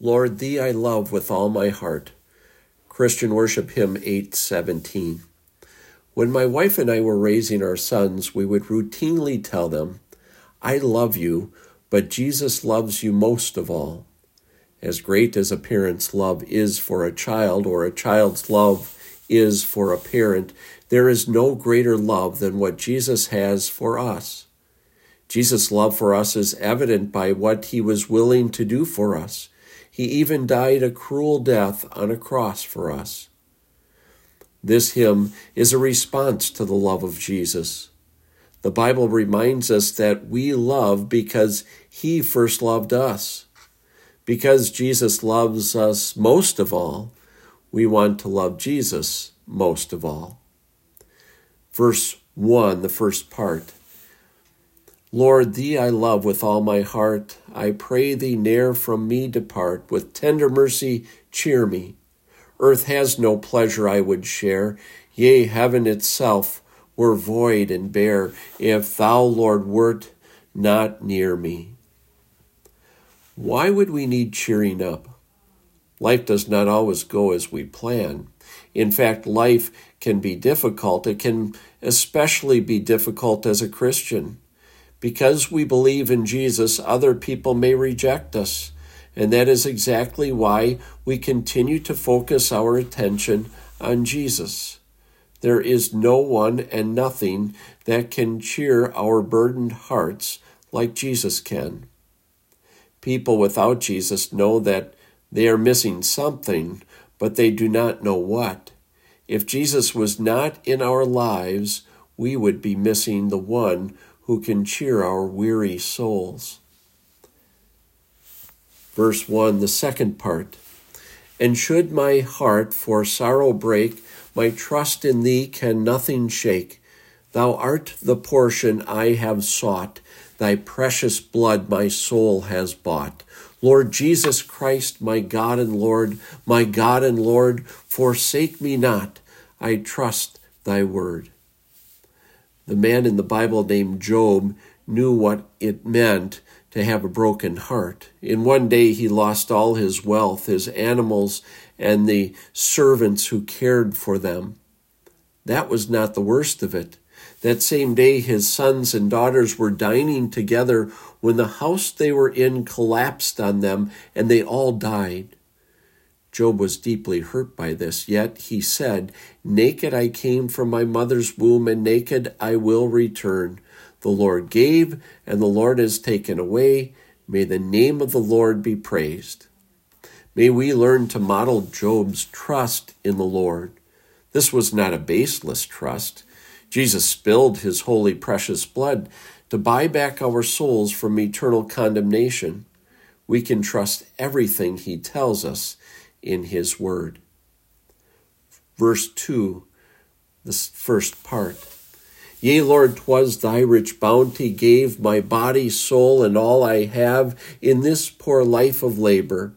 Lord, thee I love with all my heart. Christian Worship Hymn 817. When my wife and I were raising our sons, we would routinely tell them, I love you, but Jesus loves you most of all. As great as a parent's love is for a child, or a child's love is for a parent, there is no greater love than what Jesus has for us. Jesus' love for us is evident by what he was willing to do for us. He even died a cruel death on a cross for us. This hymn is a response to the love of Jesus. The Bible reminds us that we love because he first loved us. Because Jesus loves us most of all, we want to love Jesus most of all. Verse 1, the first part. Lord, thee I love with all my heart. I pray thee ne'er from me depart. With tender mercy cheer me. Earth has no pleasure I would share. Yea, heaven itself were void and bare, if thou, Lord, wert not near me. Why would we need cheering up? Life does not always go as we plan. In fact, life can be difficult. It can especially be difficult as a Christian. Because we believe in Jesus, other people may reject us. And that is exactly why we continue to focus our attention on Jesus. There is no one and nothing that can cheer our burdened hearts like Jesus can. People without Jesus know that they are missing something, but they do not know what. If Jesus was not in our lives, we would be missing the one who can cheer our weary souls. Verse 1, the second part. And should my heart for sorrow break, my trust in thee can nothing shake. Thou art the portion I have sought, thy precious blood my soul has bought. Lord Jesus Christ, my God and Lord, my God and Lord, forsake me not, I trust thy word. The man in the Bible named Job knew what it meant to have a broken heart. In one day, he lost all his wealth, his animals, and the servants who cared for them. That was not the worst of it. That same day, his sons and daughters were dining together when the house they were in collapsed on them and they all died. Job was deeply hurt by this, yet he said, Naked I came from my mother's womb, and naked I will return. The Lord gave, and the Lord has taken away. May the name of the Lord be praised. May we learn to model Job's trust in the Lord. This was not a baseless trust. Jesus spilled his holy, precious blood to buy back our souls from eternal condemnation. We can trust everything he tells us in His Word. Verse 2, the first part. Yea, Lord, 'twas thy rich bounty gave my body, soul, and all I have in this poor life of labor.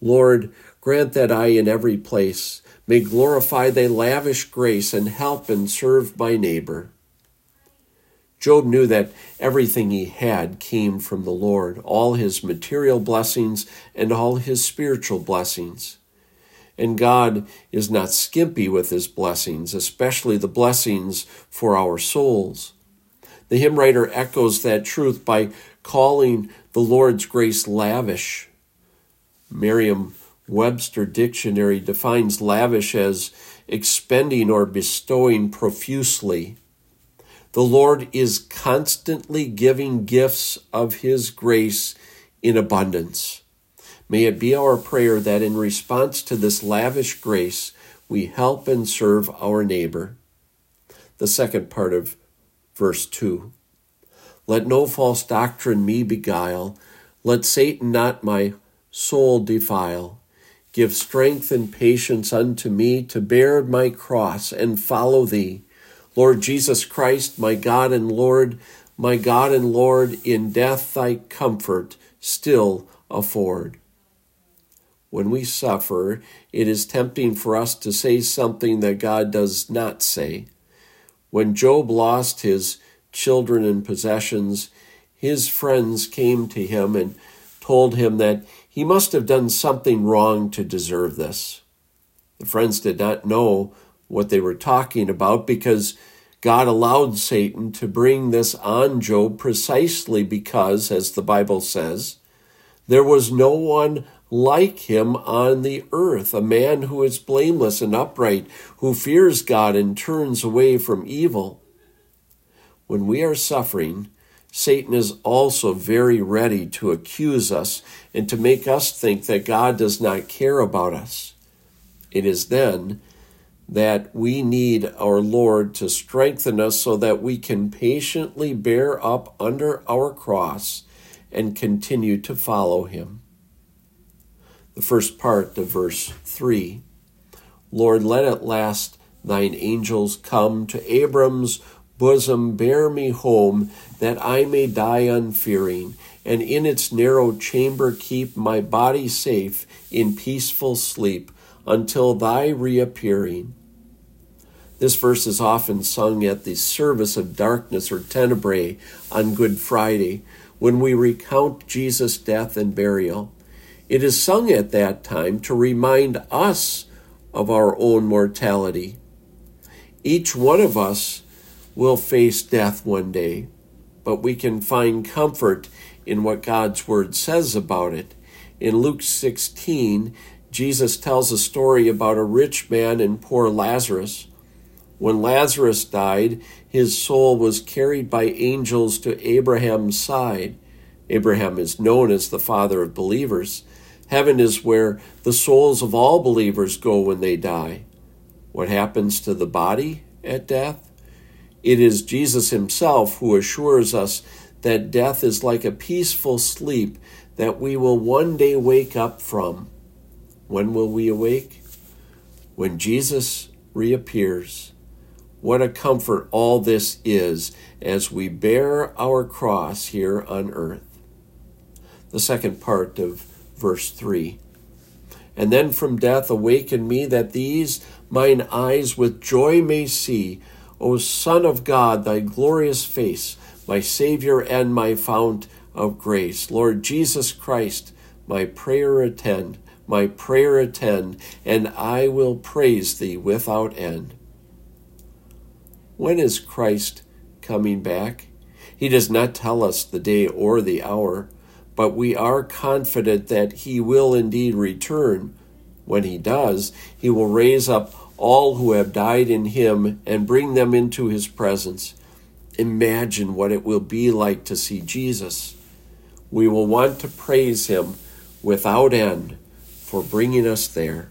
Lord, grant that I in every place may glorify thy lavish grace and help and serve my neighbor. Job knew that everything he had came from the Lord, all his material blessings and all his spiritual blessings. And God is not skimpy with his blessings, especially the blessings for our souls. The hymn writer echoes that truth by calling the Lord's grace lavish. Merriam Webster Dictionary defines lavish as expending or bestowing profusely the Lord is constantly giving gifts of His grace in abundance. May it be our prayer that in response to this lavish grace, we help and serve our neighbor. The second part of verse 2. Let no false doctrine me beguile. Let Satan not my soul defile. Give strength and patience unto me to bear my cross and follow thee Lord Jesus Christ, my God and Lord, my God and Lord, in death thy comfort still afford. When we suffer, it is tempting for us to say something that God does not say. When Job lost his children and possessions, his friends came to him and told him that he must have done something wrong to deserve this. The friends did not know what they were talking about because God allowed Satan to bring this on Job precisely because, as the Bible says, there was no one like him on the earth, a man who is blameless and upright, who fears God and turns away from evil. When we are suffering, Satan is also very ready to accuse us and to make us think that God does not care about us. It is then that we need our Lord to strengthen us so that we can patiently bear up under our cross and continue to follow Him. The first part of verse 3 Lord, let at last thine angels come to Abram's bosom, bear me home, that I may die unfearing, and in its narrow chamber keep my body safe in peaceful sleep until thy reappearing. This verse is often sung at the service of darkness or tenebrae on Good Friday when we recount Jesus' death and burial. It is sung at that time to remind us of our own mortality. Each one of us will face death one day, but we can find comfort in what God's Word says about it. In Luke 16, Jesus tells a story about a rich man and poor Lazarus. When Lazarus died, his soul was carried by angels to Abraham's side. Abraham is known as the father of believers. Heaven is where the souls of all believers go when they die. What happens to the body at death? It is Jesus himself who assures us that death is like a peaceful sleep that we will one day wake up from. When will we awake? When Jesus reappears. What a comfort all this is as we bear our cross here on earth. The second part of verse 3. And then from death awaken me that these mine eyes with joy may see, O Son of God, thy glorious face, my Savior and my fount of grace. Lord Jesus Christ, my prayer attend, my prayer attend, and I will praise thee without end. When is Christ coming back? He does not tell us the day or the hour, but we are confident that he will indeed return. When he does, he will raise up all who have died in him and bring them into his presence. Imagine what it will be like to see Jesus. We will want to praise him without end for bringing us there.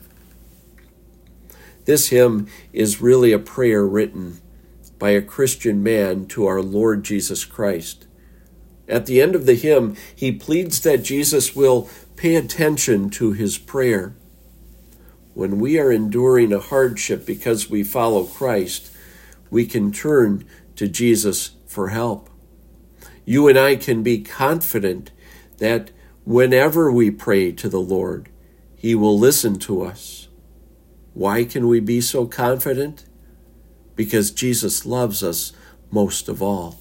This hymn is really a prayer written by a Christian man to our Lord Jesus Christ. At the end of the hymn, he pleads that Jesus will pay attention to his prayer. When we are enduring a hardship because we follow Christ, we can turn to Jesus for help. You and I can be confident that whenever we pray to the Lord, He will listen to us. Why can we be so confident? Because Jesus loves us most of all.